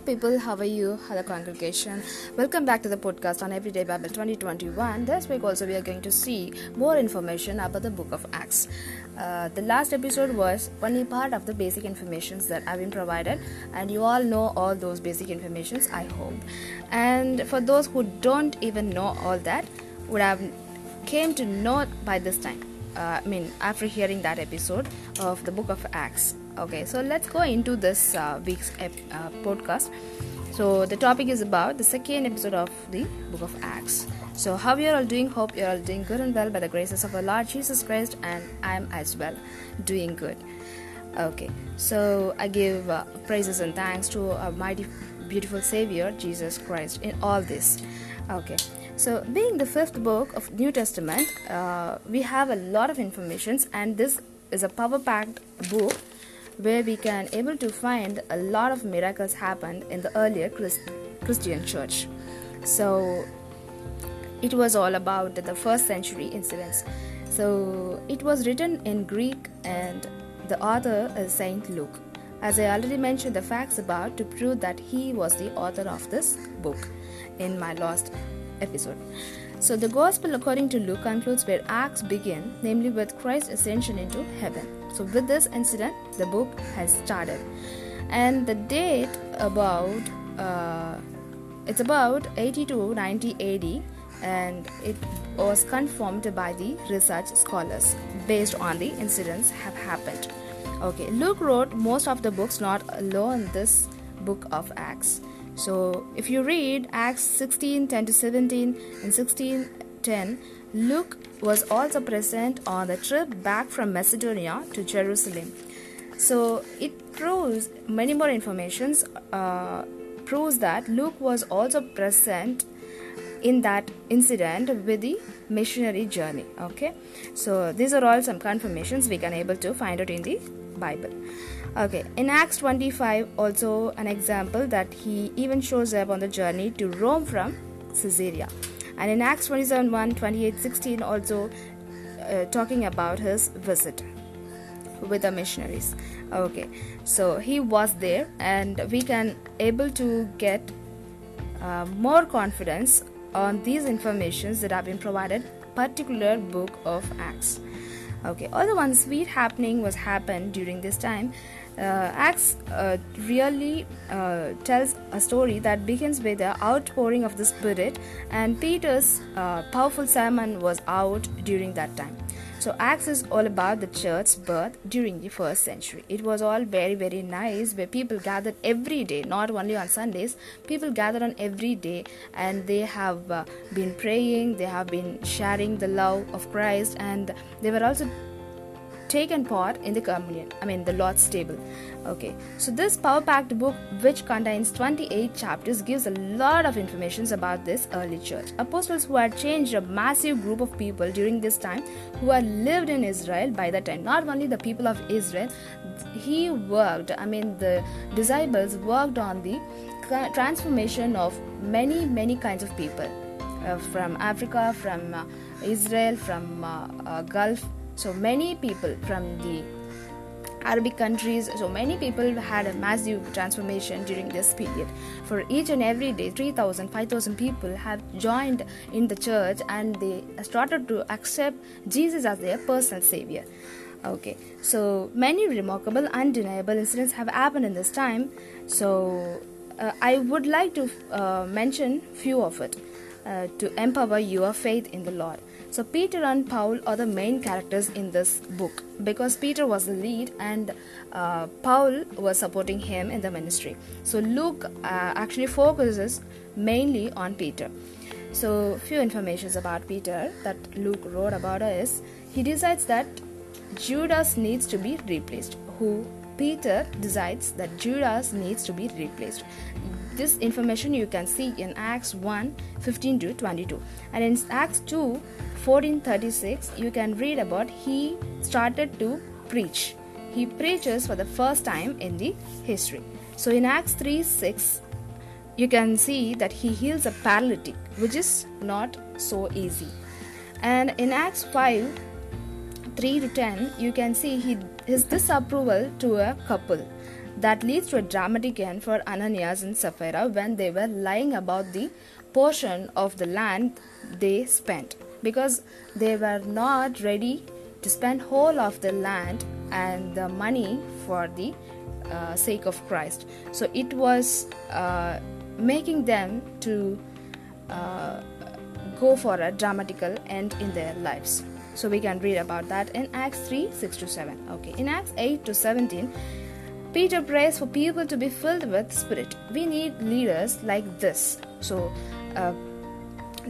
people, how are you? Hello, congregation. Welcome back to the podcast on Everyday Bible 2021. This week, also, we are going to see more information about the book of Acts. Uh, the last episode was only part of the basic informations that I've been provided, and you all know all those basic informations, I hope. And for those who don't even know all that, would have came to know by this time. Uh, I mean, after hearing that episode of the book of Acts. Okay, so let's go into this uh, week's ep- uh, podcast. So the topic is about the second episode of the book of Acts. So how are you're all doing? Hope you're all doing good and well by the graces of our Lord Jesus Christ, and I'm as well doing good. Okay, so I give uh, praises and thanks to our mighty, beautiful Savior Jesus Christ in all this. Okay, so being the fifth book of New Testament, uh, we have a lot of informations, and this is a power-packed book where we can able to find a lot of miracles happened in the earlier Christ- Christian church. So it was all about the first century incidents. So it was written in Greek and the author is Saint Luke. As I already mentioned the facts about to prove that he was the author of this book in my last episode. So the gospel according to Luke concludes where Acts begin, namely with Christ's ascension into heaven. So with this incident, the book has started, and the date about uh, it's about 80 to 90 AD, and it was confirmed by the research scholars based on the incidents have happened. Okay, Luke wrote most of the books, not alone this book of Acts. So if you read Acts 16 10 to 17 and 16 10, Luke was also present on the trip back from Macedonia to Jerusalem. So it proves many more informations uh, proves that Luke was also present in that incident with the missionary journey. Okay, so these are all some confirmations we can able to find out in the Bible. Okay, in Acts 25, also an example that he even shows up on the journey to Rome from Caesarea. And in Acts 27 1 28 16, also uh, talking about his visit with the missionaries. Okay, so he was there, and we can able to get uh, more confidence on these informations that have been provided particular book of acts okay all the one sweet happening was happened during this time acts uh, really uh, tells a story that begins with the outpouring of the spirit and peter's uh, powerful sermon was out during that time. So acts is all about the church's birth during the first century. It was all very very nice where people gathered every day not only on sundays people gathered on every day and they have uh, been praying they have been sharing the love of christ and they were also taken part in the communion i mean the lord's table. Okay. So this power packed book which contains 28 chapters gives a lot of information about this early church. Apostles who had changed a massive group of people during this time who had lived in israel by that time not only the people of israel he worked i mean the disciples worked on the transformation of many many kinds of people uh, from africa from uh, israel from uh, gulf so many people from the Arabic countries, so many people had a massive transformation during this period. For each and every day, 3,000, 5,000 people have joined in the church and they started to accept Jesus as their personal savior. Okay, so many remarkable, undeniable incidents have happened in this time. So uh, I would like to uh, mention few of it uh, to empower your faith in the Lord. So, Peter and Paul are the main characters in this book because Peter was the lead and uh, Paul was supporting him in the ministry. So, Luke uh, actually focuses mainly on Peter. So, few informations about Peter that Luke wrote about is he decides that Judas needs to be replaced. Who Peter decides that Judas needs to be replaced this information you can see in acts 1 15 to 22 and in acts 2 14 36 you can read about he started to preach. He preaches for the first time in the history. So in acts 3 6 you can see that he heals a paralytic which is not so easy. And in acts 5 3 to 10 you can see he, his disapproval to a couple that leads to a dramatic end for Ananias and Sapphira when they were lying about the portion of the land they spent because they were not ready to spend whole of the land and the money for the uh, sake of Christ. So it was uh, making them to uh, go for a dramatical end in their lives. So we can read about that in Acts 3 6 to 7. Okay, in Acts 8 to 17, Peter prays for people to be filled with Spirit. We need leaders like this. So, uh,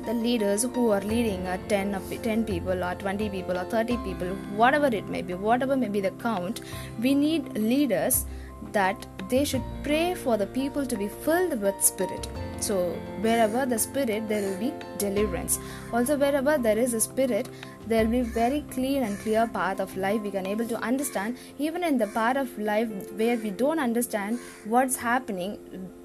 the leaders who are leading uh, 10, of 10 people or 20 people or 30 people, whatever it may be, whatever may be the count, we need leaders that they should pray for the people to be filled with spirit so wherever the spirit there will be deliverance also wherever there is a spirit there will be very clean and clear path of life we can able to understand even in the part of life where we don't understand what's happening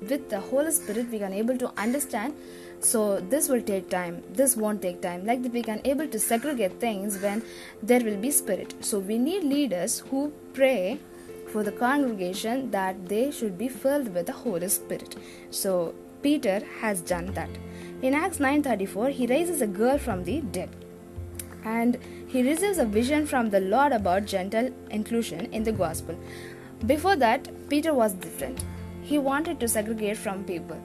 with the holy spirit we can able to understand. So this will take time. This won't take time. Like we can able to segregate things when there will be spirit. So we need leaders who pray for the congregation that they should be filled with the holy spirit. So peter has done that. In acts 9:34 he raises a girl from the dead and he receives a vision from the lord about gentle inclusion in the gospel. Before that peter was different. He wanted to segregate from people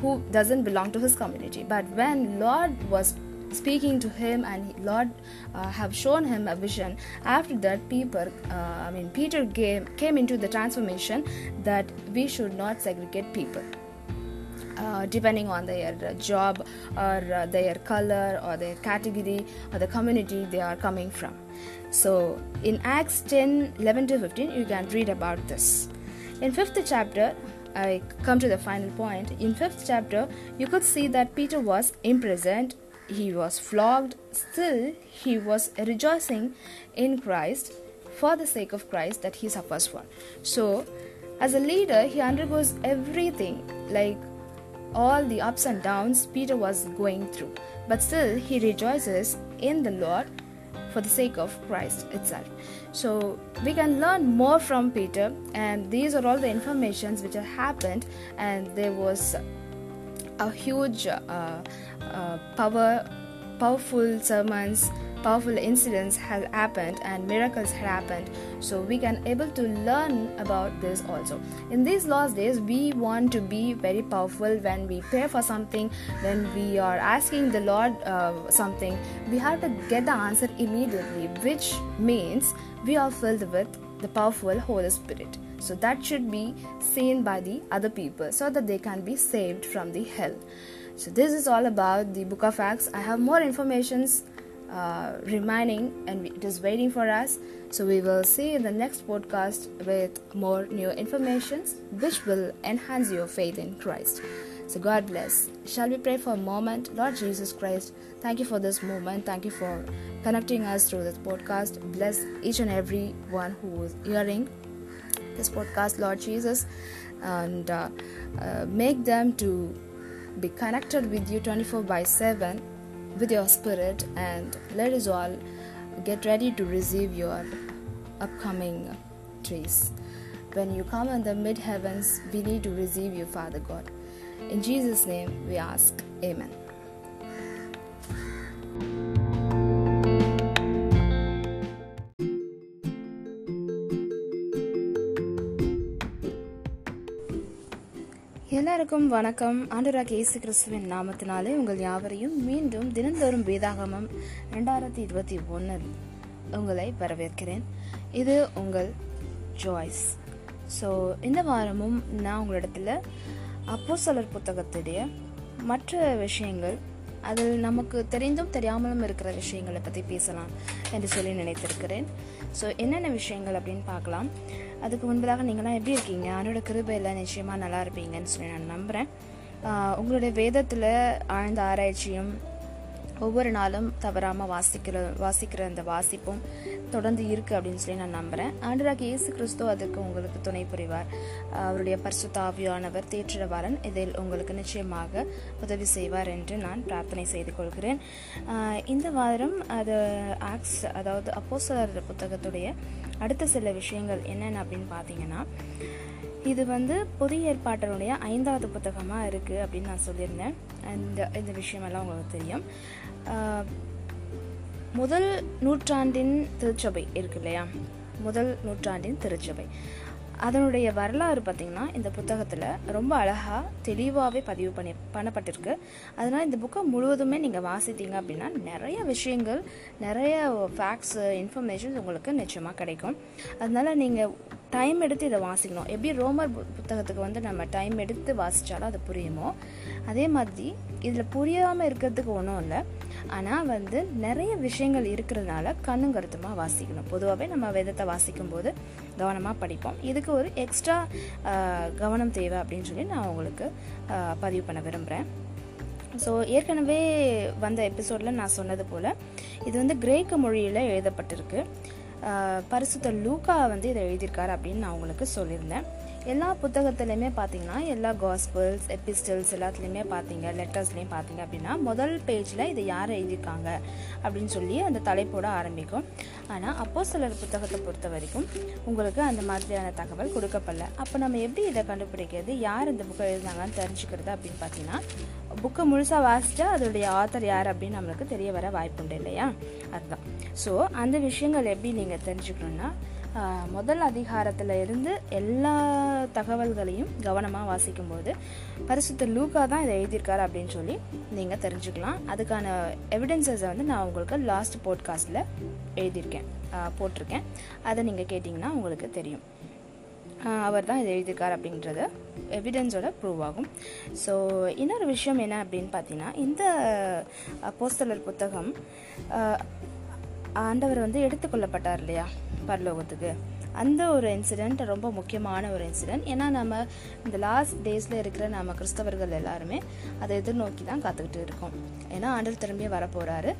who doesn't belong to his community. But when lord was speaking to him and lord uh, have shown him a vision after that people uh, i mean peter came, came into the transformation that we should not segregate people uh, depending on their uh, job or uh, their color or their category or the community they are coming from. So in acts 10 11 to 15 you can read about this. In fifth chapter i come to the final point. In fifth chapter you could see that peter was imprisoned. He was flogged. Still he was rejoicing in christ for the sake of christ that he suffers for. So as a leader he undergoes everything. Like all the ups and downs Peter was going through, but still he rejoices in the Lord for the sake of Christ itself. So we can learn more from Peter, and these are all the informations which have happened, and there was a huge uh, uh, power, powerful sermons powerful incidents have happened and miracles have happened. So we can able to learn about this also. In these last days we want to be very powerful when we pray for something when we are asking the lord uh, something. We have to get the answer immediately which means we are filled with the powerful holy spirit. So that should be seen by the other people so that they can be saved from the hell. So this is all about the book of acts. I have more informations uh, remaining and it is waiting for us. So we will see in the next podcast with more new informations which will enhance your faith in Christ. So God bless. Shall we pray for a moment? Lord Jesus Christ, thank you for this moment. Thank you for connecting us through this podcast. Bless each and every one who is hearing this podcast, Lord Jesus, and uh, uh, make them to be connected with you 24 by 7 with your spirit and let us all get ready to receive your upcoming trees. When you come in the mid heavens, we need to receive you, Father God. In Jesus' name we ask, Amen. எல்லாருக்கும் வணக்கம். ஆண்டராக இயேசு கிறிஸ்துவின் நாமத்தினாலே உங்கள் யாவரையும் மீண்டும் தினந்தோறும் வேதாகமம் ரெண்டாயிரத்தி இருபத்தி ஒன்றில் உங்களை வரவேற்கிறேன். இது உங்கள் ஜாய்ஸ் ஸோ இந்த வாரமும் நான் உங்களிடத்தில் அப்போ சிலர் புத்தகத்துடைய மற்ற விஷயங்கள் அதில் நமக்கு தெரிந்தும் தெரியாமலும் இருக்கிற விஷயங்களை பற்றி பேசலாம் என்று சொல்லி நினைத்திருக்கிறேன். ஸோ என்னென்ன விஷயங்கள் அப்படின்னு பார்க்கலாம். அதுக்கு முன்பதாக நீங்களாம் எப்படி இருக்கீங்க? அவனோட கிருபையில் நிச்சயமாக நல்லா இருப்பீங்கன்னு சொல்லி நான் நம்புகிறேன் உங்களுடைய வேதத்தில் ஆழ்ந்த ஆராய்ச்சியும் ஒவ்வொரு நாளும் தவறாமல் வாசிக்கிற வாசிக்கிற அந்த வாசிப்பும் தொடர்ந்து இருக்குது அப்படின்னு சொல்லி நான் நம்புகிறேன் ஆண்டராக இயேசு கிறிஸ்துவ அதற்கு உங்களுக்கு துணை புரிவார். அவருடைய பரிசுத்தாவியானவர் தேற்றிடவாரன் இதில் உங்களுக்கு நிச்சயமாக உதவி செய்வார் என்று நான் பிரார்த்தனை செய்து கொள்கிறேன். இந்த வாரம் அது ஆக்ஸ் அதாவது அப்போசலர் புத்தகத்துடைய அடுத்த சில விஷயங்கள் என்னென்ன அப்படின்னு பார்த்தீங்கன்னா இது வந்து புதிய ஏற்பாட்டினுடைய ஐந்தாவது புத்தகமாக இருக்குது அப்படின்னு நான் சொல்லியிருந்தேன். இந்த இந்த விஷயமெல்லாம் உங்களுக்கு தெரியும். முதல் நூற்றாண்டின் திருச்சபை இருக்கு இல்லையா? முதல் நூற்றாண்டின் திருச்சபை. அதனுடைய வரலாறு பார்த்திங்கன்னா இந்த புத்தகத்தில் ரொம்ப அழகாக தெளிவாகவே பதிவு பண்ணி பண்ணப்பட்டிருக்கு. அதனால் இந்த புக்கை முழுவதுமே நீங்கள் வாசித்தீங்க அப்படின்னா நிறைய விஷயங்கள் நிறைய ஃபேக்ட்ஸு இன்ஃபர்மேஷன்ஸ் உங்களுக்கு நிச்சயமாக கிடைக்கும். அதனால் நீங்கள் டைம் எடுத்து இதை வாசிக்கணும். எப்படி ரோமர் பு- புத்தகத்துக்கு வந்து நம்ம டைம் எடுத்து வாசித்தாலும் அது புரியுமோ? அதே மாதிரி இதில் புரியாமல் இருக்கிறதுக்கு ஒன்றும் இல்லை. ஆனால் வந்து நிறைய விஷயங்கள் இருக்கிறதுனால கண்ணும் கருத்துமாக வாசிக்கணும். பொதுவாகவே நம்ம வேதத்தை வாசிக்கும் போது கவனமாக படிப்போம். இதுக்கு ஒரு எக்ஸ்ட்ரா கவனம் தேவை அப்படின்னு சொல்லி நான் உங்களுக்கு பதிவு பண்ண விரும்புகிறேன் ஸோ ஏற்கனவே வந்த எபிசோடில் நான் சொன்னது போல் இது வந்து கிரேக்க மொழியில் எழுதப்பட்டிருக்கு. பரிசுத்த லூக்கா வந்து இதை எழுதியிருக்காரு அப்படின்னு நான் உங்களுக்கு சொல்லியிருந்தேன். எல்லா புத்தகத்துலேயுமே பார்த்தீங்கன்னா எல்லா காஸ்பிள்ஸ் எபிஸ்டல்ஸ் எல்லாத்துலேயுமே பார்த்தீங்க லெட்டர்ஸ்லேயும் பார்த்தீங்க அப்படின்னா முதல் பேஜில் இதை யார் எழுதியிருக்காங்க அப்படின்னு சொல்லி அந்த தலைப்போட ஆரம்பிக்கும். ஆனால் அப்போ சிலர் புத்தகத்தை பொறுத்த வரைக்கும் உங்களுக்கு அந்த மாதிரியான தகவல் கொடுக்கப்படல. அப்போ நம்ம எப்படி இதை கண்டுபிடிக்கிறது? யார் இந்த புக்கை எழுதினாங்கன்னு தெரிஞ்சுக்கிறது அப்படின்னு பார்த்தீங்கன்னா புக்கை முழுசாக வாசித்தா அதோடைய ஆத்தர் யார் அப்படின்னு நம்மளுக்கு தெரிய வர வாய்ப்புண்டு இல்லையா? அதுதான். ஸோ அந்த விஷயங்கள் எப்படி நீங்கள் தெரிஞ்சுக்கணுன்னா முதல் அதிகாரத்தில் இருந்து எல்லா தகவல்களையும் கவனமாக வாசிக்கும்போது பரிசுத்த லூக்கா தான் இதை எழுதியிருக்காரு அப்படின்னு சொல்லி நீங்கள் தெரிஞ்சுக்கலாம். அதுக்கான எவிடன்சஸை வந்து நான் உங்களுக்கு லாஸ்ட் போட்காஸ்ட்டில் எழுதியிருக்கேன். போட்டிருக்கேன். அதை நீங்கள் கேட்டிங்கன்னா உங்களுக்கு தெரியும். அவர் தான் இதை எழுதியிருக்கார் அப்படின்றது எவிடன்ஸோட ப்ரூவ் ஆகும். ஸோ இன்னொரு விஷயம் என்ன அப்படின்னு பார்த்தீங்கன்னா இந்த போஸ்டலர் புத்தகம் ஆண்டவர் வந்து எடுத்துக்கொள்ளப்பட்டார் இல்லையா? பரலோகத்துக்கு. அந்த ஒரு இன்சிடெண்ட் ரொம்ப முக்கியமான ஒரு இன்சிடெண்ட் ஏன்னா நம்ம இந்த லாஸ்ட் டேஸில் இருக்கிற நம்ம கிறிஸ்தவர்கள் எல்லாருமே அதை எதிர்நோக்கி தான் காத்துக்கிட்டு இருக்கோம். ஏன்னா ஆண்டர் திரும்பி வரப்போகிறாரு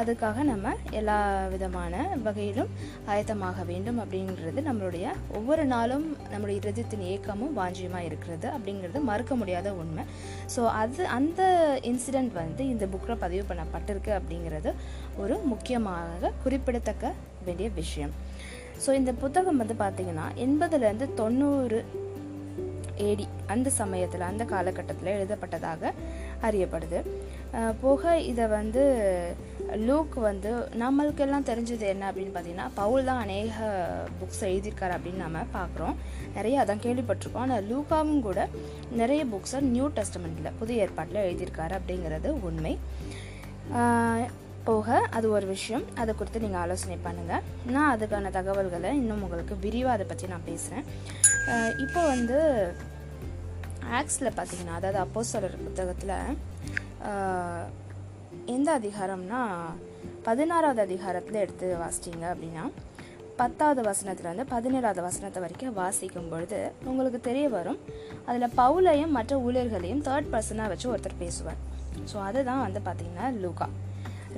அதுக்காக நம்ம எல்லா விதமான வகையிலும் ஆயத்தமாக வேண்டும் அப்படிங்கிறது நம்மளுடைய ஒவ்வொரு நாளும் நம்மளுடைய இருதயத்தின் ஏக்கமும் வாஞ்சியமாக இருக்கிறது அப்படிங்கிறது மறுக்க முடியாத உண்மை. ஸோ அது அந்த இன்சிடெண்ட் வந்து இந்த புக்கில் பதிவு பண்ணப்பட்டிருக்கு அப்படிங்கிறது ஒரு முக்கியமாக குறிப்பிடத்தக்க வேண்டிய விஷயம். ஸோ இந்த புத்தகம் வந்து பார்த்தீங்கன்னா எண்பதுலேருந்து தொண்ணூறு ஏடி அந்த சமயத்தில் அந்த காலகட்டத்தில் எழுதப்பட்டதாக அறியப்படுது. போக இதை வந்து லூக் வந்து நம்மளுக்கெல்லாம் தெரிஞ்சது என்ன அப்படின்னு பார்த்தீங்கன்னா பவுல் தான் அநேக புக்ஸ் எழுதியிருக்காரு அப்படின்னு நம்ம பார்க்குறோம் நிறைய அதான் கேள்விப்பட்டிருக்கோம். ஆனால் லூக்காவும் கூட நிறைய புக்ஸை நியூ டெஸ்டமெண்ட்டில் புதிய ஏற்பாட்டில் எழுதியிருக்காரு அப்படிங்கிறது உண்மை. போக அது ஒரு விஷயம். அதை குறித்து நீங்கள் ஆலோசனை பண்ணுங்கள் நான் அதுக்கான தகவல்களை இன்னும் உங்களுக்கு விரிவாக அதை பற்றி நான் பேசுகிறேன் இப்போ வந்து ஆக்ஸில் பார்த்தீங்கன்னா அதாவது அப்போஸ்தலர் புத்தகத்தில் எந்த அதிகாரம்னா பதினாறாவது அதிகாரத்தில் எடுத்து வாசிச்சிங்க அப்படின்னா பத்தாவது வசனத்துலேருந்து பதினேழாவது வசனத்தை வரைக்கும் வாசிக்கும் பொழுது உங்களுக்கு தெரிய வரும். அதில் பவுலையும் மற்ற ஊழியர்களையும் தேர்ட் பர்சனாக வச்சு ஒருத்தர் பேசுவார். ஸோ அதுதான் வந்து பார்த்தீங்கன்னா லூகா.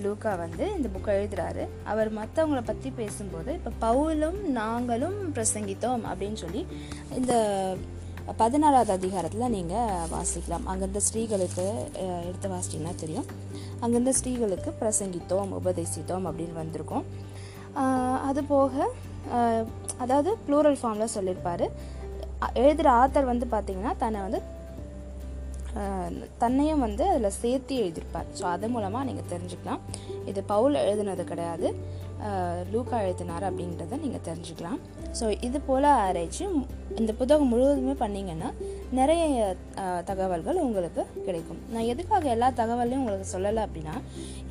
லூக்கா வந்து இந்த புக்கை எழுதுறாரு. அவர் மற்றவங்கள பற்றி பேசும்போது இப்போ பவுலும் நாங்களும் பிரசங்கித்தோம் அப்படின்னு சொல்லி இந்த பதினாறாவது அதிகாரத்தில் நீங்கள் வாசிக்கலாம். அங்கிருந்த ஸ்ரீகளுக்கு எடுத்து வாசிட்டிங்கன்னா தெரியும். அங்கிருந்த ஸ்ரீகளுக்கு பிரசங்கித்தோம் உபதேசித்தோம் அப்படின்னு வந்திருக்கோம். அது போக அதாவது ப்ளூரல் ஃபார்மில் சொல்லியிருப்பார். எழுதுகிற ஆத்தர் வந்து பார்த்திங்கன்னா தன்னை வந்து தன்னையும் வந்து அதில் சேர்த்து எழுதியிருப்பார். ஸோ அது மூலமாக நீங்கள் தெரிஞ்சுக்கலாம். இது பவுல் எழுதுனது கிடையாது. லூக்கா எழுத்தினார் அப்படின்றத நீங்கள் தெரிஞ்சுக்கலாம். ஸோ இது போல் ஆராய்ச்சி இந்த புத்தகம் முழுவதுமே பண்ணிங்கன்னா நிறைய தகவல்கள் உங்களுக்கு கிடைக்கும். நான் எதுக்காக எல்லா தகவலையும் உங்களுக்கு சொல்லலை அப்படின்னா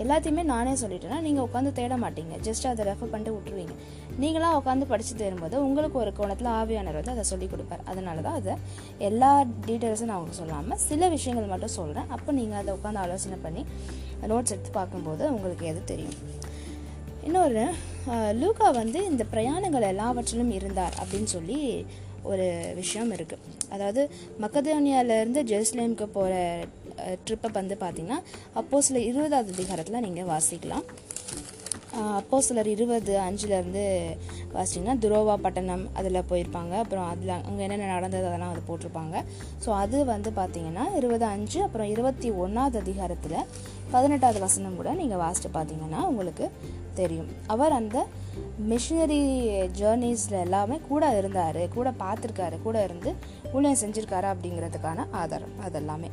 எல்லாத்தையுமே நானே சொல்லிட்டேன்னா நீங்கள் உட்காந்து தேட மாட்டீங்க. ஜஸ்ட் அதை ரெஃபர் பண்ணிட்டு விட்டுருவீங்க. நீங்களாக உட்காந்து படித்து தேரும்போது உங்களுக்கு ஒரு கோணத்தில் ஆவியானவர் வந்து அதை சொல்லிக் கொடுப்பார். அதனால தான் அதை எல்லா டீட்டெயில்ஸும் நான் உங்களுக்கு சொல்லாமல் சில விஷயங்கள் மட்டும் சொல்கிறேன் அப்போ நீங்கள் அதை உட்காந்து ஆலோசனை பண்ணி நோட்ஸ் எடுத்து பார்க்கும்போது உங்களுக்கு எது தெரியும். இன்னொரு லூகா வந்து இந்த பிரயாணங்கள் எல்லாவற்றிலும் இருந்தார் அப்படின்னு சொல்லி ஒரு விஷயம் இருக்குது அதாவது மக்கதோனியாவிலேருந்து ஜெருசலேமுக்கு போகிற ட்ரிப்பை வந்து பார்த்தீங்கன்னா அப்போ சில இருபதாவது அதிகாரத்தில் நீங்கள் வாசிக்கலாம். அப்போ சிலர் இருபது அஞ்சுலேருந்து வாசிச்சிங்கன்னா துரோவா பட்டணம் அதில் போயிருப்பாங்க. அப்புறம் அதில் அங்கே என்னென்ன நடந்தது அதெல்லாம் அது போட்டிருப்பாங்க. ஸோ அது வந்து பார்த்தீங்கன்னா இருபது அஞ்சு அப்புறம் இருபத்தி ஒன்றாவது அதிகாரத்தில் பதினெட்டாவது வசனம் கூட நீங்கள் வாசிட்டு பார்த்தீங்கன்னா உங்களுக்கு தெரியும். அவர் அந்த மிஷினரி ஜேர்னிஸில் எல்லாமே கூட இருந்தார் கூட பார்த்துருக்காரு கூட இருந்து ஊழியம் செஞ்சுருக்காரு அப்படிங்கிறதுக்கான ஆதாரம் அதெல்லாமே.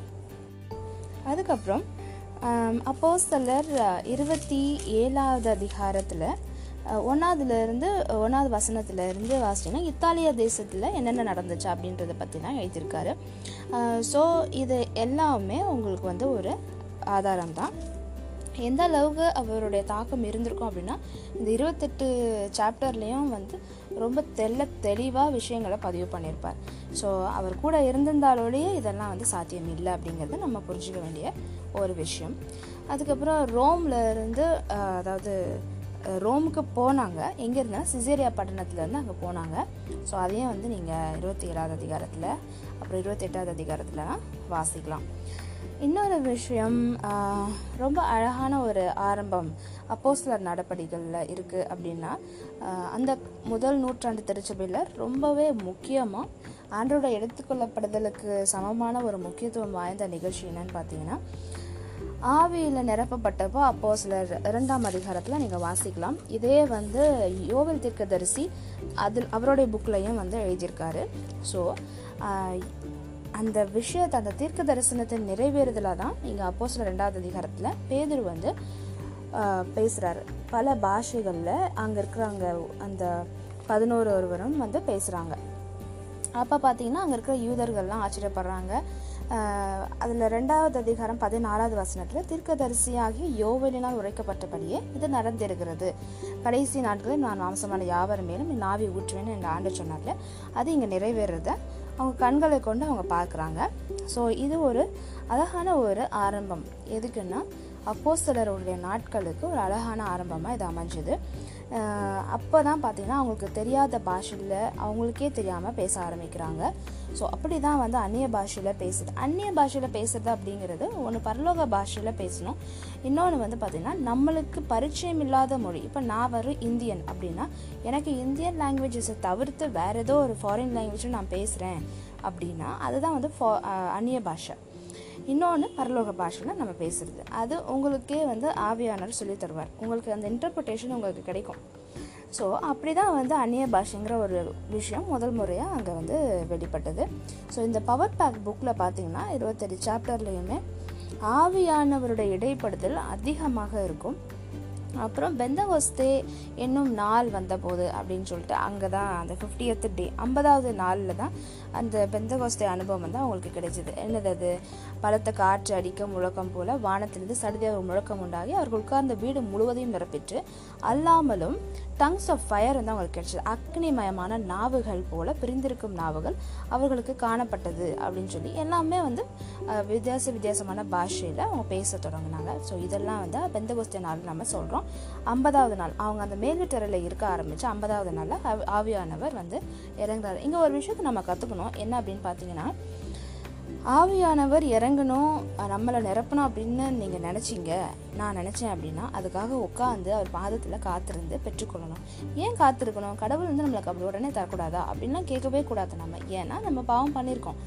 அதுக்கப்புறம் அப்போ சிலர் இருபத்தி ஏழாவது அதிகாரத்தில் ஒன்றாவதுலேருந்து ஒன்றாவது வசனத்துலேருந்து வாசிச்சிங்கன்னா இத்தாலிய தேசத்தில் என்னென்ன நடந்துச்சு அப்படின்றத பற்றி தான் எழுதியிருக்காரு ஸோ இது எல்லாமே உங்களுக்கு வந்து ஒரு ஆதாரம் தான் எந்த அளவுக்கு அவருடைய தாக்கம் இருந்திருக்கும் அப்படின்னா இந்த இருபத்தெட்டு சாப்டர்லேயும் வந்து ரொம்ப தெல்ல தெளிவாக விஷயங்களை பதிவு பண்ணியிருப்பார். ஸோ அவர் கூட இருந்திருந்தாலோடையே இதெல்லாம் வந்து சாத்தியம் இல்லை அப்படிங்கிறத நம்ம புரிஞ்சிக்க வேண்டிய ஒரு விஷயம். அதுக்கப்புறம் ரோமில் இருந்து அதாவது ரோமுக்கு போனாங்க. எங்கே இருந்தால் சிசேரியா பட்டணத்துலேருந்து அங்கே போனாங்க. ஸோ அதையும் வந்து நீங்கள் இருபத்தி ஏழாவது அதிகாரத்தில் அப்புறம் இருபத்தெட்டாவது அதிகாரத்துலலாம் வாசிக்கலாம். இன்னொரு விஷயம் ரொம்ப அழகான ஒரு ஆரம்பம் அப்போஸ்லர் நடப்படிகளில் இருக்குது அப்படின்னா அந்த முதல் நூற்றாண்டு திருச்சபையில் ரொம்பவே முக்கியமாக ஆண்டோட எடுத்துக்கொள்ளப்படுதலுக்கு சமமான ஒரு முக்கியத்துவம் வாய்ந்த நிகழ்ச்சி என்னன்னு பார்த்தீங்கன்னா ஆவியில் நிரப்பப்பட்டப்போ அப்போ சிலர் இரண்டாம் அதிகாரத்தில் நீங்கள் வாசிக்கலாம். இதே வந்து யோவல் தீர்க்கதரிசி அதில் அவருடைய புக்லையும் வந்து எழுதியிருக்காரு. ஸோ அந்த விஷயத்தை அந்த தீர்க்க தரிசனத்தை நிறைவேறுதலாக தான் இங்கே அப்போ சில ரெண்டாவது அதிகாரத்தில் பேதர் வந்து பேசுகிறாரு பல பாஷைகளில் அங்கே இருக்கிறவங்க அந்த பதினோரு ஒருவரும் வந்து பேசுகிறாங்க அப்போ பார்த்தீங்கன்னா அங்கே இருக்கிற யூதர்கள்லாம் ஆச்சரியப்படுறாங்க. அதில் ரெண்டாவது அதிகாரம் பதினாறாவது வசனத்தில் தீர்க்கதரிசியாகி யோவலினால் உரைக்கப்பட்டபடியே இது நடந்திருக்கிறது. கடைசி நாட்களில் நான் மாம்சமான யாவர் மேலும் என் ஆவி ஊற்றுவேன் என்று ஆண்டு சொன்னார்ல அது இங்கே நிறைவேறத அவங்க கண்களை கொண்டு அவங்க பார்க்குறாங்க. ஸோ இது ஒரு அழகான ஒரு ஆரம்பம். எதுக்குன்னா அப்போஸ்தலருடைய நாட்களுக்கு ஒரு அழகான ஆரம்பமாக இது அமைஞ்சுது. அப்போ தான் பார்த்திங்கன்னா அவங்களுக்கு தெரியாத பாஷையில் அவங்களுக்கே தெரியாமல் பேச ஆரம்பிக்கிறாங்க. ஸோ அப்படி தான் வந்து அந்நிய பாஷையில் பேசுது. அந்நிய பாஷையில் பேசுறது அப்படிங்கிறது ஒன்று பரலோக பாஷையில் பேசணும். இன்னொன்று வந்து பார்த்திங்கன்னா நம்மளுக்கு பரிச்சயம் இல்லாத மொழி. இப்போ நான் வரும் இந்தியன் அப்படின்னா எனக்கு இந்தியன் லாங்குவேஜஸை தவிர்த்து வேறு ஏதோ ஒரு ஃபாரின் லாங்குவேஜும் நான் பேசுகிறேன் அப்படின்னா அதுதான் வந்து ஃபா அந்நிய பாஷை. இன்னொன்று பரலோக பாஷையில் நம்ம பேசுகிறது அது உங்களுக்கே வந்து ஆவியானவர் சொல்லி தருவார். உங்களுக்கு அந்த இன்டர்பிரிட்டேஷன் உங்களுக்கு கிடைக்கும். ஸோ அப்படி தான் வந்து அந்நிய பாஷைங்கிற ஒரு விஷயம் முதல் முறையாக அங்கே வந்து வெளிப்பட்டது. ஸோ இந்த பவர் பேக் புக்கில் பார்த்தீங்கன்னா இருபத்தெட்டு சாப்டர்லேயுமே ஆவியானவருடைய இடைப்படுதல் அதிகமாக இருக்கும். அப்புறம் பெந்தவஸ்தே என்னும் நாள் வந்தபோது அப்படின்னு சொல்லிட்டு அங்கே தான் அந்த ஃபிஃப்டியத் டே ஐம்பதாவது நாளில் தான் அந்த பெந்தகோஸ்தே அனுபவம் தான் அவங்களுக்கு கிடைச்சிது. என்னது அது? பலத்த காற்று அடிக்க முழக்கம் போல வானத்திலிருந்து சடுதியாக முழக்கம் உண்டாகி அவர்கள் உட்கார்ந்த வீடு முழுவதையும் நிரப்பிட்டு அல்லாமலும் டங்ஸ் ஆஃப் ஃபயர் வந்து அவங்களுக்கு கிடைச்சது. அக்னிமயமான நாவுகள் போல பிரிந்திருக்கும் நாவுகள் அவர்களுக்கு காணப்பட்டது அப்படின்னு சொல்லி எல்லாமே வந்து வித்தியாச வித்தியாசமான பாஷையில் அவங்க பேச தொடங்கினாங்க. ஸோ இதெல்லாம் வந்து பெந்தகோஸ்தே நாள் நம்ம சொல்கிறோம் ஐம்பதாவது நாள். அவங்க அந்த மேல்வீட்டறையில் இருக்க ஆரம்பித்து ஐம்பதாவது நாளில் ஆவியானவர் வந்து இறங்குறாரு. இங்கே ஒரு விஷயத்தை நம்ம கற்றுக்கணும் என்ன அப்படின்னு பார்த்தீங்கன்னா ஆவியானவர் இறங்கணும் நம்மளை நிரப்பணும் அப்படின்னு நீங்கள் நினச்சிங்க. நான் நினச்சேன் அப்படின்னா அதுக்காக உட்காந்து அவர் பாதத்தில் காத்திருந்து பெற்றுக்கொள்ளணும். ஏன் காத்திருக்கணும்? கடவுள் வந்து நம்மளுக்கு அப்படி உடனே தரக்கூடாதா? அப்படின்லாம் கேட்கவே கூடாது நம்ம. ஏன்னா நம்ம பாவம் பண்ணியிருக்கோம்.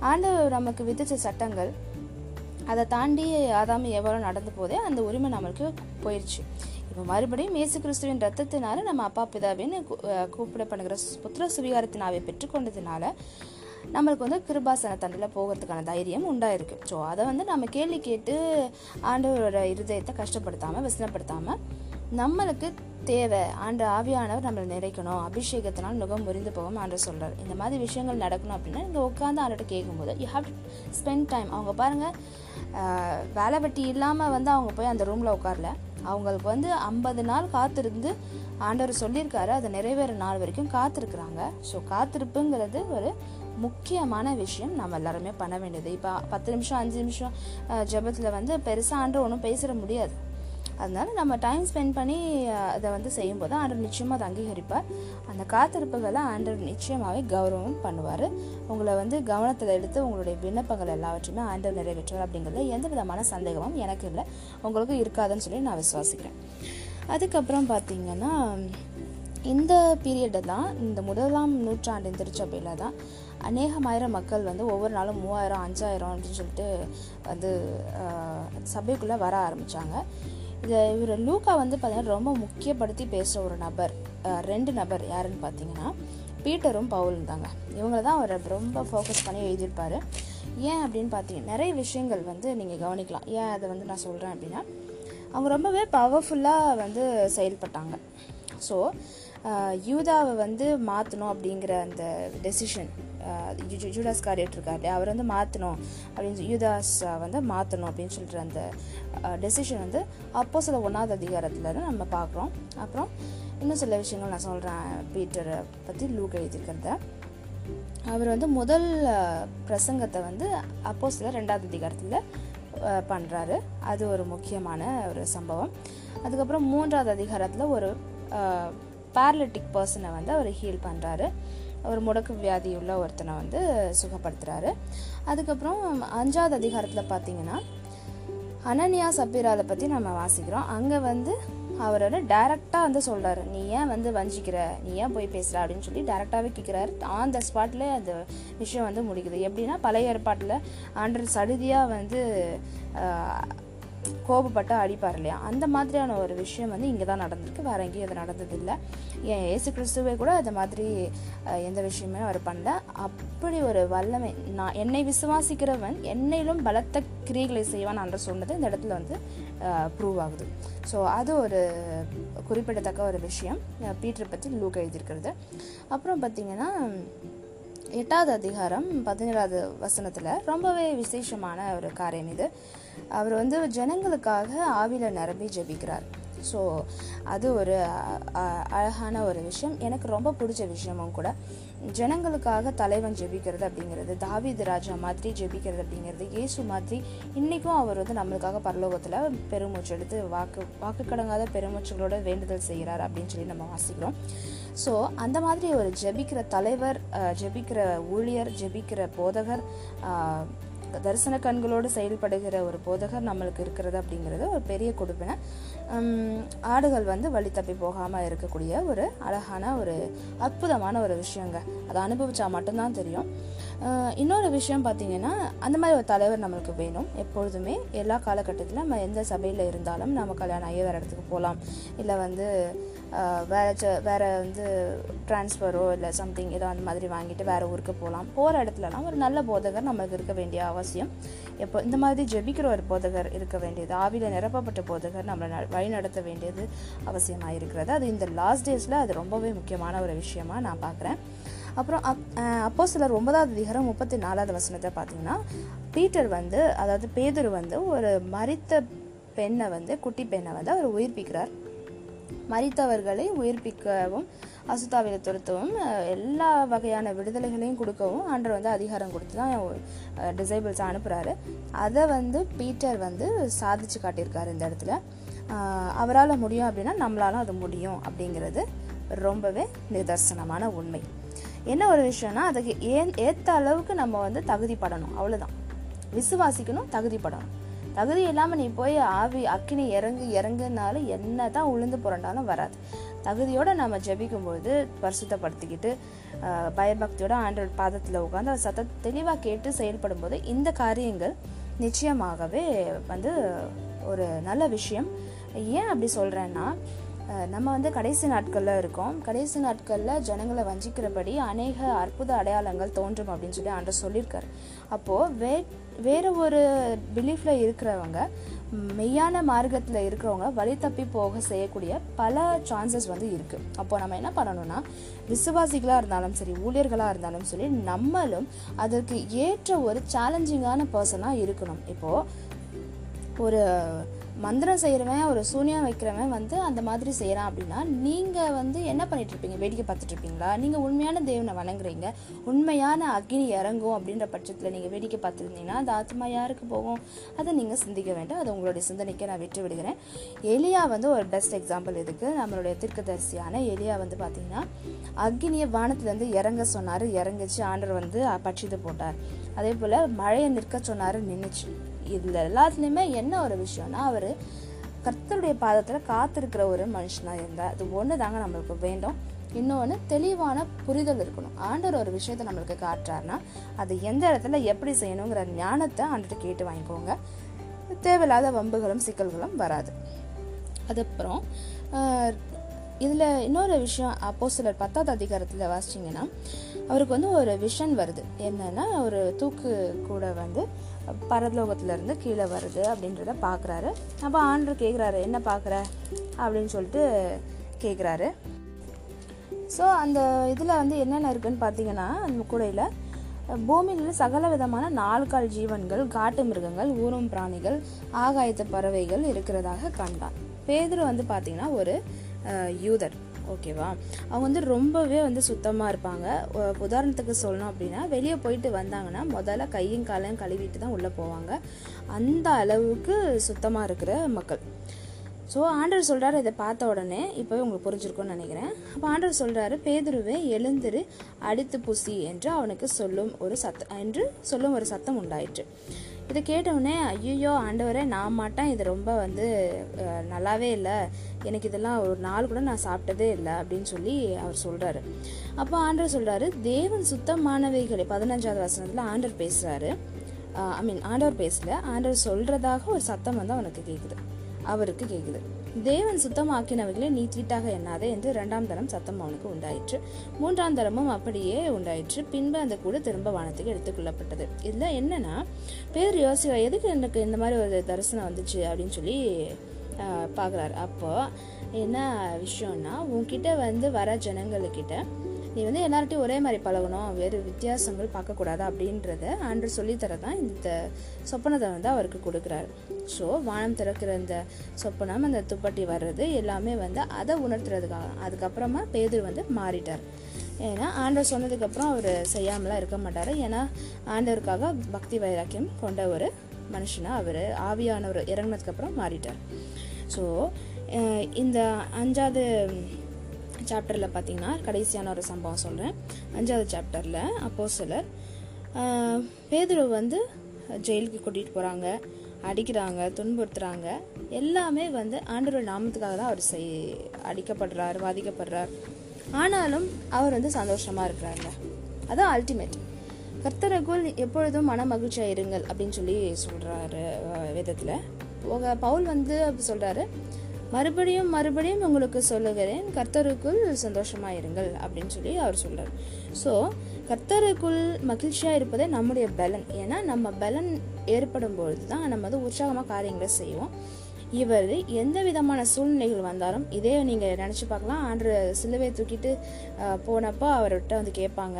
ஆண்டவர் நமக்கு விதித்த சட்டங்கள் அதை தாண்டி ஆதாமி எவ்வளோ நடந்து போதே அந்த உரிமை நம்மளுக்கு போயிடுச்சு மறுபடியும் இயேசு கிறிஸ்துவின் ரத்தத்தினால நம்ம அப்பா பிதாவின்னு கூப்பிடப்படுகிற புத்திர சுவீகாரத்தினாவை பெற்றுக்கொண்டதுனால நம்மளுக்கு வந்து கிருபாசன தண்டில் போகிறதுக்கான தைரியம் உண்டாயிருக்கு. ஸோ அதை வந்து நம்ம கேள்வி கேட்டு ஆண்டவரோட இருதயத்தை கஷ்டப்படுத்தாமல் விசனப்படுத்தாமல் நம்மளுக்கு தேவை ஆண்டு ஆவியானவர் நம்மளை நிறைக்கணும் அபிஷேகத்தினால் நுகம் முறிந்து போகும் ஆண்டு சொல்கிறார் இந்த மாதிரி விஷயங்கள் நடக்கணும் அப்படின்னா இங்கே உட்காந்து ஆண்டுகிட்ட கேட்கும்போது யூ ஹாவ் ஸ்பெண்ட் டைம் அவங்க பாருங்கள் வேலை வெட்டி இல்லாமல் வந்து அவங்க போய் அந்த ரூமில் உட்காரல. அவங்களுக்கு வந்து ஐம்பது நாள் காத்திருந்து ஆண்டவர் சொல்லியிருக்காரு அது நிறைவேற நாள் வரைக்கும் காத்திருக்கிறாங்க. ஸோ காத்திருப்புங்கிறது ஒரு முக்கியமான விஷயம். நம்ம எல்லாருமே பண்ண வேண்டியது. இப்போ பத்து நிமிஷம் அஞ்சு நிமிஷம் ஜபத்தில் வந்து பெருசாக ஆண்டு ஒன்றும் பேசிட முடியாது. அதனால் நம்ம டைம் ஸ்பெண்ட் பண்ணி அதை வந்து செய்யும்போது ஆண்டர் நிச்சயமாக அதை அங்கீகரிப்பார். அந்த காத்திருப்புகளை ஆண்டர் நிச்சயமாகவே கௌரவம் பண்ணுவார். உங்களை வந்து கவனத்தில் எடுத்து உங்களுடைய விண்ணப்பங்கள் எல்லாவற்றையுமே ஆண்டர் நிறைவேற்றுவார் அப்படிங்கிறது எந்த விதமான சந்தேகமும் எனக்கு இல்லை. உங்களுக்கு இருக்காதுன்னு சொல்லி நான் விசுவாசிக்கிறேன். அதுக்கப்புறம் பார்த்திங்கன்னா இந்த பீரியடை தான் இந்த முதலாம் நூற்றாண்டு திருச்சபையில் தான் அநேகமாயிரம் மக்கள் வந்து ஒவ்வொரு நாளும் மூவாயிரம் அஞ்சாயிரம் அப்படின்னு சொல்லிட்டு வந்து சபைக்குள்ளே வர ஆரம்பித்தாங்க இந்த இவர் லூக்கா வந்து பார்த்திங்கன்னா ரொம்ப முக்கியப்படுத்தி பேசுகிற ஒரு நபர். ரெண்டு நபர் யாருன்னு பார்த்தீங்கன்னா பீட்டரும் பவுலும் தாங்க. இவங்கள தான் அவர் ரொம்ப ஃபோக்கஸ் பண்ணி எழுதியிருப்பார். ஏன் அப்படின்னு பார்த்தீங்கன்னா நிறைய விஷயங்கள் வந்து நீங்கள் கவனிக்கலாம். ஏன் அதை வந்து நான் சொல்கிறேன் அப்படின்னா அவங்க ரொம்பவே பவர்ஃபுல்லாக வந்து செயல்பட்டாங்க. ஸோ யூதாவை வந்து மாற்றணும் அப்படிங்கிற அந்த டெசிஷன் ஜூடாஸ் காரியட் இருக்காரு அவர் வந்து மாற்றணும் அப்படின்னு யூதாஸ் வந்து மாற்றணும் அப்படின்னு சொல்லிட்டு அந்த டெசிஷன் வந்து அப்போ சில ஒன்றாவது அதிகாரத்தில் நம்ம பார்க்குறோம். அப்புறம் இன்னும் சில விஷயங்கள் நான் சொல்கிறேன் பீட்டரை பற்றி லூக் எழுதியிருக்கிறத. அவர் வந்து முதல் பிரசங்கத்தை வந்து அப்போ சில ரெண்டாவது அதிகாரத்தில் பண்ணுறாரு அது ஒரு முக்கியமான ஒரு சம்பவம். அதுக்கப்புறம் மூன்றாவது அதிகாரத்தில் ஒரு பேரலிட்டிக் பர்சனை வந்து அவர் ஹீல் பண்ணுறாரு ஒரு முடக்கு வியாதி உள்ள ஒருத்தனை வந்து சுகப்படுத்துகிறாரு அதுக்கப்புறம் அஞ்சாவது அதிகாரத்தில் பார்த்தீங்கன்னா அனன்யா சப்பீராவை பற்றி நம்ம வாசிக்கிறோம். அங்கே வந்து அவர் வந்து டைரெக்டாக வந்து சொல்கிறாரு நீ ஏன் வந்து வஞ்சிக்கிற? நீ ஏன் போய் பேசுகிற அப்படின்னு சொல்லி டேரெக்டாகவே கேட்குறாரு ஆன் த ஸ்பாட்டில் அந்த விஷயம் வந்து முடிக்குது. எப்படின்னா பழைய ஏற்பாட்டில் ஆண்டர் சடுதியாக வந்து கோபப்பட்டு அடிப்பார் இல்லையா அந்த மாதிரியான ஒரு விஷயம் வந்து இங்கே தான் நடந்திருக்கு. வேற எங்கேயும் அது நடந்ததில்லை. ஏன் ஏசு கிறிஸ்துவே கூட அந்த மாதிரி எந்த விஷயமே அவர் பண்ணல. அப்படி ஒரு வல்லமை நான் என்னை விசுவாசிக்கிறவன் என்னையிலும் பலத்த கிரியைகளை செய்வான் என்று சொன்னது இந்த இடத்துல வந்து ப்ரூவ் ஆகுது. ஸோ அது ஒரு குறிப்பிடத்தக்க ஒரு விஷயம். பீட்டரை பற்றி லூக் எழுதியிருக்கிறது. அப்புறம் பார்த்திங்கன்னா எட்டாவது அதிகாரம் பதினேழாவது வசனத்தில் ரொம்பவே விசேஷமான ஒரு காரியம் இது. அவர் வந்து ஜனங்களுக்காக ஆவியில் நிரம்பி ஜெபிக்கிறார். ஸோ அது ஒரு அழகான ஒரு விஷயம். எனக்கு ரொம்ப பிடிச்ச விஷயமும் கூட ஜனங்களுக்காக தலைவன் ஜெபிக்கிறது அப்படிங்கிறது தாவித் ராஜா மாதிரி ஜெபிக்கிறது அப்படிங்கிறது இயேசு மாதிரி இன்றைக்கும் அவர் வந்து நம்மளுக்காக பரலோகத்தில் பெருமூச்சு எடுத்து வாக்கு வாக்கு கடங்காத பெருமூச்சுகளோட வேண்டுதல் செய்கிறார் அப்படின்னு சொல்லி நம்ம வாசிக்கிறோம். ஸோ அந்த மாதிரி ஒரு ஜெபிக்கிற தலைவர் ஜெபிக்கிற ஊழியர் ஜெபிக்கிற போதகர் தரிசன கண்களோடு செயல்படுகிற ஒரு போதகர் நம்மளுக்கு இருக்கிறது அப்படிங்கிறது ஒரு பெரிய கொடுப்பினை. ஆடுகள் வந்து வழி தப்பி போகாமல் இருக்கக்கூடிய ஒரு அழகான ஒரு அற்புதமான ஒரு விஷயங்க. அதை அனுபவிச்சா மட்டும்தான் தெரியும். இன்னொரு விஷயம் பார்த்தீங்கன்னா அந்த மாதிரி ஒரு தலைவர் நம்மளுக்கு வேணும். எப்பொழுதுமே எல்லா காலகட்டத்திலும் நம்ம எந்த சபையில் இருந்தாலும் நம்ம கல்யாணம் ஆகி வேறு இடத்துக்கு போகலாம் இல்லை வந்து வேறு வேறு வந்து ட்ரான்ஸ்ஃபரோ இல்லை சம்திங் ஏதோ அந்த மாதிரி வாங்கிட்டு வேறு ஊருக்கு போகலாம் போகிற இடத்துலலாம் ஒரு நல்ல போதகர் நம்மளுக்கு இருக்க வேண்டிய அவசியம். எப்போ இந்த மாதிரி ஜெபிக்கிற ஒரு போதகர் இருக்க வேண்டியது ஆவியில் நிரப்பப்பட்ட போதகர் நம்மளை வழி நடத்த வேண்டியது அவசியமாக இருக்கிறது. அது இந்த லாஸ்ட் டேஸில் அது ரொம்பவே முக்கியமான ஒரு விஷயமா நான் பார்க்குறேன் அப்புறம் அப் அப்போ சிலர் ஒன்பதாவது அதிகாரம் முப்பத்தி நாலாவது வசனத்தை பார்த்தீங்கன்னா பீட்டர் வந்து அதாவது பேதர் வந்து ஒரு மறித்த பெண்ணை வந்து குட்டி பெண்ணை வந்து அவர் உயிர்ப்பிக்கிறார். மறித்தவர்களை உயிர்ப்பிக்கவும் அசுத்தாவில துரத்தவும் எல்லா வகையான விடுதலைகளையும் கொடுக்கவும் ஆண்டர் வந்து அதிகாரம் கொடுத்து தான் டிசைபிள்ஸ் அனுப்புகிறாரு அதை வந்து பீட்டர் வந்து சாதிச்சு காட்டியிருக்காரு இந்த இடத்துல. அவரால் முடியும் அப்படின்னா நம்மளாலும் அது முடியும் அப்படிங்கிறது ரொம்பவே நிதர்சனமான உண்மை. என்ன ஒரு விஷயம்னா அதுக்கு ஏன் ஏற்ற அளவுக்கு நம்ம வந்து தகுதிப்படணும். அவ்வளோதான் விசுவாசிக்கணும் தகுதிப்படணும். தகுதி இல்லாமல் நீ போய் ஆவி அக்கினி இறங்கு இறங்குனாலும் என்ன தான் உளுந்து புரண்டாலும் வராது. தகுதியோடு நம்ம ஜெபிக்கும்போது பரிசுத்தப்படுத்திக்கிட்டு பயபக்தியோட ஆண்டோட பாதத்தில் உட்காந்து அதை சத்த தெளிவாக கேட்டு செயல்படும் போது இந்த காரியங்கள் நிச்சயமாகவே வந்து ஒரு நல்ல விஷயம். ஏன் அப்படி சொல்கிறேன்னா நம்ம வந்து கடைசி நாட்களில் இருக்கோம். கடைசி நாட்களில் ஜனங்களை வஞ்சிக்கிறபடி அநேக அற்புத அடையாளங்கள் தோன்றும் அப்படின்னு சொல்லி ஆண்டர் சொல்லியிருக்காரு. அப்போது வே வேறு ஒரு பிலீஃபில் இருக்கிறவங்க மெய்யான மார்க்கத்தில் இருக்கிறவங்க வழி தப்பி போக செய்யக்கூடிய பல சான்சஸ் வந்து இருக்குது அப்போ நம்ம என்ன பண்ணணும்னா விசுவாசிகளாக இருந்தாலும் சரி ஊழியர்களாக இருந்தாலும் சரி நம்மளும் அதற்கு ஏற்ற ஒரு சேலஞ்சிங்கான பர்சனாக இருக்கணும். இப்போது ஒரு மந்திரம் செய்கிறவன் ஒரு சூனியம் வைக்கிறவன் வந்து அந்த மாதிரி செய்கிறான் அப்படின்னா நீங்கள் வந்து என்ன பண்ணிட்டு இருப்பீங்க? வேடிக்கை பார்த்துட்டு இருப்பீங்களா? நீங்கள் உண்மையான தேவனை வணங்குறீங்க. உண்மையான அக்னி இறங்கும் அப்படின்ற பட்சத்தில் நீங்கள் வேடிக்கை பார்த்துருந்தீங்கன்னா அது ஆத்மா யாருக்கு போகும்? அதை நீங்கள் சிந்திக்க வேண்டாம். அதை உங்களுடைய சிந்தனைக்கு நான் விட்டு விடுகிறேன். எலியா வந்து ஒரு பெஸ்ட் எக்ஸாம்பிள் இதுக்கு. நம்மளுடைய தீர்க்கதரிசியான எலியா வந்து பார்த்தீங்கன்னா அக்னியை வானத்துலேருந்து இறங்க சொன்னார். இறங்கிச்சு. ஆண்டர் வந்து பட்சித்து போட்டார். அதே போல் மழையை நிற்க சொன்னார் நின்றுச்சு இதில் எல்லாத்துலேயுமே என்ன ஒரு விஷயம்னா அவர் கர்த்தருடைய பாதத்தில் காத்திருக்கிற ஒரு மனுஷனாக இருந்தால் அது ஒன்று தாங்க நம்மளுக்கு வேண்டும். இன்னொன்று தெளிவான புரிதல் இருக்கணும். ஆண்டவர் ஒரு விஷயத்த நம்மளுக்கு காட்டுறாருன்னா அது எந்த இடத்துல எப்படி செய்யணுங்கிற ஞானத்தை ஆண்டுட்டு கேட்டு வாங்கிக்கோங்க. தேவையில்லாத வம்புகளும் சிக்கல்களும் வராது. அதுக்கப்புறம் இதில் இன்னொரு விஷயம் அப்போ சிலர் பத்தாவது அதிகாரத்தில் வாசிச்சிங்கன்னா அவருக்கு வந்து ஒரு விஷன் வருது. என்னன்னா ஒரு தூக்கு கூட வந்து பரலோகத்திலேருந்து கீழே வருது அப்படின்றத பார்க்குறாரு அப்போ ஆண்டு கேட்குறாரு என்ன பார்க்குற அப்படின்னு சொல்லிட்டு கேட்குறாரு ஸோ அந்த இதில் வந்து என்னென்ன இருக்குன்னு பார்த்தீங்கன்னா அந்த கூடையில் பூமியில் சகல விதமான நால்கால் ஜீவன்கள் காட்டு மிருகங்கள் ஊரும் பிராணிகள் ஆகாயத்து பறவைகள் இருக்கிறதாக கண்டான். பேதர் வந்து பார்த்தீங்கன்னா ஒரு யூதர். ஓகேவா அவங்க வந்து ரொம்பவே வந்து சுத்தமாக இருப்பாங்க. உதாரணத்துக்கு சொல்லணும் அப்படின்னா வெளியே போயிட்டு வந்தாங்கன்னா முதல்ல கையும் காலையும் கழுவிட்டு தான் உள்ளே போவாங்க. அந்த அளவுக்கு சுத்தமாக இருக்கிற மக்கள். ஸோ ஆண்டவர் சொல்கிறாரு இதை பார்த்த உடனே இப்போவே உங்களுக்கு புரிஞ்சிருக்கும்னு நினைக்கிறேன். அப்போ ஆண்டவர் சொல்கிறாரு பேதுருவே எழுந்திரு அடித்து புசி என்று அவனுக்கு சொல்லும் ஒரு சத்தம் என்று சொல்லும் ஒரு சத்தம் உண்டாயிற்று. இதை கேட்டவுடனே ஐயோ ஆண்டவரே நான் மாட்டேன். இது ரொம்ப வந்து நல்லாவே இல்லை. எனக்கு இதெல்லாம் ஒரு நாள் கூட நான் சாப்பிட்டதே இல்லை அப்படின்னு சொல்லி அவர் சொல்கிறாரு அப்போ ஆண்டவர் சொல்கிறாரு தேவன் சுத்தமானவைகளை பதினஞ்சாவது வசனத்தில் ஆண்டவர் பேசுகிறாரு ஐ மீன் ஆண்டவர் பேசல. ஆண்டவர் சொல்கிறதாக ஒரு சத்தம் வந்து அவனுக்கு கேட்குது அவருக்கு கேட்குது தேவன் சுத்தமாக்கினவைகளை நீ தீட்டாக எண்ணாதே என்று இரண்டாம் தரம் சத்தம் அவனுக்கு உண்டாயிற்று. மூன்றாம் தரமும் அப்படியே உண்டாயிற்று. பின்பு அந்த கூட திரும்ப வானத்துக்கு எடுத்துக்கொள்ளப்பட்டது இதில் என்னன்னா பேர் யோசிக்க எதுக்கு எனக்கு இந்த மாதிரி ஒரு தரிசனம் வந்துச்சு அப்படின்னு சொல்லி பார்க்குறாரு அப்போ என்ன விஷயம்னா உன்கிட்ட வந்து வர ஜனங்களுக்கிட்ட நீ வந்து எல்லார்ட்டையும் ஒரே மாதிரி பழகணும் வேறு வித்தியாசங்கள் பார்க்கக்கூடாது அப்படின்றத ஆண்டு சொல்லித்தரதான் இந்த சொப்பனத்தை வந்து அவருக்கு கொடுக்குறாரு. ஸோ வானம் திறக்கிற இந்த சொப்பனம் அந்த துப்பட்டி வர்றது எல்லாமே வந்து அதை உணர்த்துறதுக்காக. அதுக்கப்புறமா பேதர் வந்து மாறிட்டார். ஏன்னா ஆண்டவர் சொன்னதுக்கப்புறம் அவர் செய்யாமலாம் இருக்க மாட்டார். ஏன்னா ஆண்டவருக்காக பக்தி வைராக்கியம் கொண்ட ஒரு மனுஷனாக அவர் ஆவியானவர் இறங்கினதுக்கப்புறம் மாறிட்டார். ஸோ இந்த அஞ்சாவது சாப்டரில் பார்த்தீங்கன்னா கடைசியான ஒரு சம்பவம் சொல்கிறேன் அஞ்சாவது சாப்டரில் அப்போ சிலர் பேதுரு வந்து ஜெயிலுக்கு கூட்டிகிட்டு போகிறாங்க அடிக்கிறாங்க துன்புறுத்துறாங்க. எல்லாமே வந்து ஆண்டவர் நாமத்துக்காக தான் அவர் செய் அடிக்கப்படுறார் பாதிக்கப்படுறார் ஆனாலும் அவர் வந்து சந்தோஷமாக இருக்கிறாருங்க அதான் அல்டிமேட் கர்த்தருக்குள் எப்பொழுதும் மன மகிழ்ச்சியாக இருங்கள் அப்படின்னு சொல்லி சொல்கிறாரு வேதத்தில். போக பவுல் வந்து அப்படி சொல்கிறாரு மறுபடியும் மறுபடியும் உங்களுக்கு சொல்லுகிறேன் கர்த்தருக்குள் சந்தோஷமா இருங்கள் அப்படின்னு சொல்லி அவர் சொல்கிறார் ஸோ கர்த்தருக்குள் மகிழ்ச்சியாக இருப்பதே நம்முடைய பலன். ஏன்னா நம்ம பலன் ஏற்படும் பொழுது தான் நம்ம வந்து உற்சாகமாக காரியங்களை செய்வோம். இவர் எந்த விதமான சூழ்நிலைகள் வந்தாலும் இதே நீங்கள் நினச்சி பார்க்கலாம். ஆண்டு சிலுவை தூக்கிட்டு போனப்போ அவர்கிட்ட வந்து கேட்பாங்க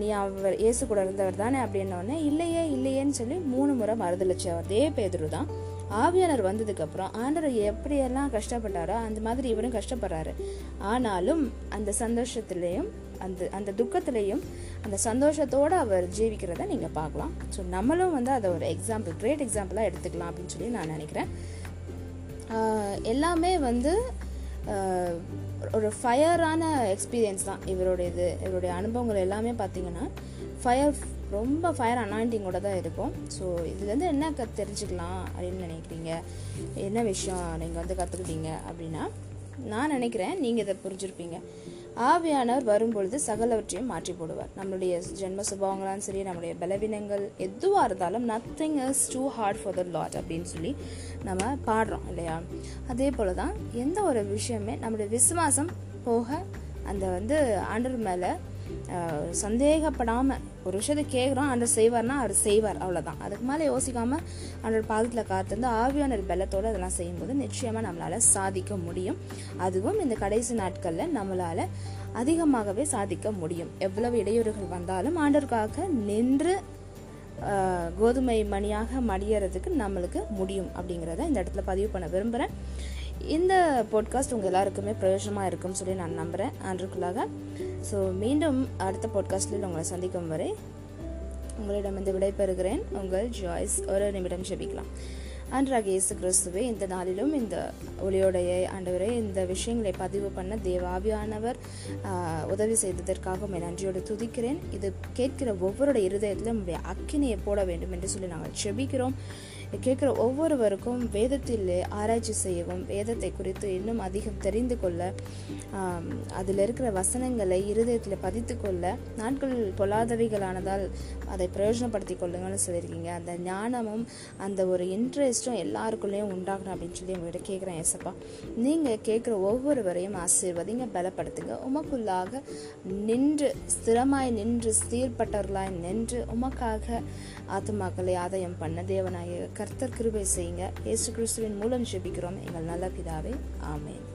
நீ அவர் இயேசு கூட இருந்தவர் தானே? அப்படின்னோடனே இல்லையே இல்லையேன்னு சொல்லி மூணு முறை மறுதளிச்சு அவர் அதே பேதுரு தான் ஆவியாளர் வந்ததுக்கு அப்புறம் ஆண்டவர் எப்படியெல்லாம் கஷ்டப்பட்டாரோ அந்த மாதிரி இவரும் கஷ்டப்படுறாரு. ஆனாலும் அந்த சந்தோஷத்திலையும் அந்த அந்த துக்கத்திலையும் அந்த சந்தோஷத்தோடு அவர் ஜீவிக்கிறத நீங்கள் பார்க்கலாம். ஸோ நம்மளும் வந்து அதை ஒரு எக்ஸாம்பிள் கிரேட் எக்ஸாம்பிளாக எடுத்துக்கலாம் அப்படின்னு சொல்லி நான் நினைக்கிறேன். எல்லாமே வந்து ஒரு ஃபயரான எக்ஸ்பீரியன்ஸ் தான் இவருடைய இது இவருடைய அனுபவங்கள் எல்லாமே பார்த்தீங்கன்னா ஃபயர் ரொம்ப ஃபயர் அனாயிண்டிங்கோட தான் இருக்கும். ஸோ இதுலேருந்து என்ன க தெரிஞ்சுக்கலாம் அப்படின்னு நினைக்கிறீங்க? என்ன விஷயம் நீங்கள் வந்து கற்றுக்கிட்டீங்க அப்படின்னா நான் நினைக்கிறேன் நீங்கள் இதை புரிஞ்சிருப்பீங்க. ஆவியானவர் வரும்பொழுது சகலவற்றையும் மாற்றி போடுவார். நம்மளுடைய ஜென்ம சுபாவங்களும் சரி நம்மளுடைய பலவீனங்கள் எதுவாக இருந்தாலும் nothing is too hard for the Lord அப்படின்னு சொல்லி நம்ம பாடுறோம் இல்லையா? அதே போல தான் எந்த ஒரு விஷயமே நம்மளுடைய விசுவாசம் போக அந்த வந்து ஆண்டர் மேலே சந்தேகப்படாமல் ஒரு விஷயத்தை கேட்குறோம் அண்டர் செய்வார்னா அவர் செய்வார் அவ்வளோதான் அதுக்கு மேலே யோசிக்காமல் அவனோட பாதத்தில் காத்திருந்து ஆவியான பலத்தோடு அதெல்லாம் செய்யும்போது நிச்சயமாக நம்மளால் சாதிக்க முடியும். அதுவும் இந்த கடைசி நாட்களில் நம்மளால் அதிகமாகவே சாதிக்க முடியும். எவ்வளவு இடையூறுகள் வந்தாலும் ஆண்டருக்காக நின்று கோதுமை மணியாக மடியறதுக்கு நம்மளுக்கு முடியும் அப்படிங்கிறத இந்த இடத்துல பதிவு பண்ண விரும்புகிறேன் இந்த பாட்காஸ்ட் உங்கள் எல்லாருக்குமே பிரயோஜனமாக இருக்கும்னு சொல்லி நான் நம்புகிறேன் ஆண்டுக்குள்ளாக ஸோ மீண்டும் அடுத்த பாட்காஸ்டில் உங்களை சந்திக்கும் வரை உங்களிடம் இந்த விடைபெறுகிறேன். உங்கள் ஜாய்ஸ் ஒரு நிமிடம் ஜெபிக்கலாம். அன்றாக இயேசு கிறிஸ்துவே இந்த நாளிலும் இந்த ஒளியோடைய ஆண்டவரே இந்த விஷயங்களை பதிவு பண்ண தேவாவியானவர் உதவி செய்ததற்காக உண்மை நன்றியோடு துதிக்கிறேன். இது கேட்கிற ஒவ்வொருடைய இருதயத்திலும் உங்களுடைய அக்கினியை போட வேண்டும் என்று சொல்லி நாங்கள் செபிக்கிறோம் கேட்குற ஒவ்வொருவருக்கும் வேதத்தில் ஆராய்ச்சி செய்யவும் வேதத்தை குறித்து இன்னும் அதிகம் தெரிந்து கொள்ள அதில் இருக்கிற வசனங்களை இருதயத்தில் பதித்து கொள்ள நாட்கள் பொல்லாதவைகளானதால் அதை பிரயோஜனப்படுத்தி கொள்ளுங்கன்னு சொல்லியிருக்கீங்க. அந்த ஞானமும் அந்த ஒரு இன்ட்ரெஸ்ட்டும் எல்லாருக்குள்ளேயும் உண்டாகணும் அப்படின்னு சொல்லி உங்கள்கிட்ட கேட்குறேன் ஏசப்பா. நீங்கள் கேட்குற ஒவ்வொருவரையும் ஆசீர்வதிங்க பலப்படுத்துங்க. உமக்குள்ளாக நின்று ஸ்திரமாய் நின்று சீர்பட்டவர்களாய் நின்று உமக்காக ஆத்மாக்களை ஆதாயம் பண்ண தேவனாய கர்த்தர் கிருபை செய்யுங்க. இயேசு கிறிஸ்துவின் மூலம் ஜெபிக்கிறோம். எங்கள் நல்ல பிதாவே ஆமேன்.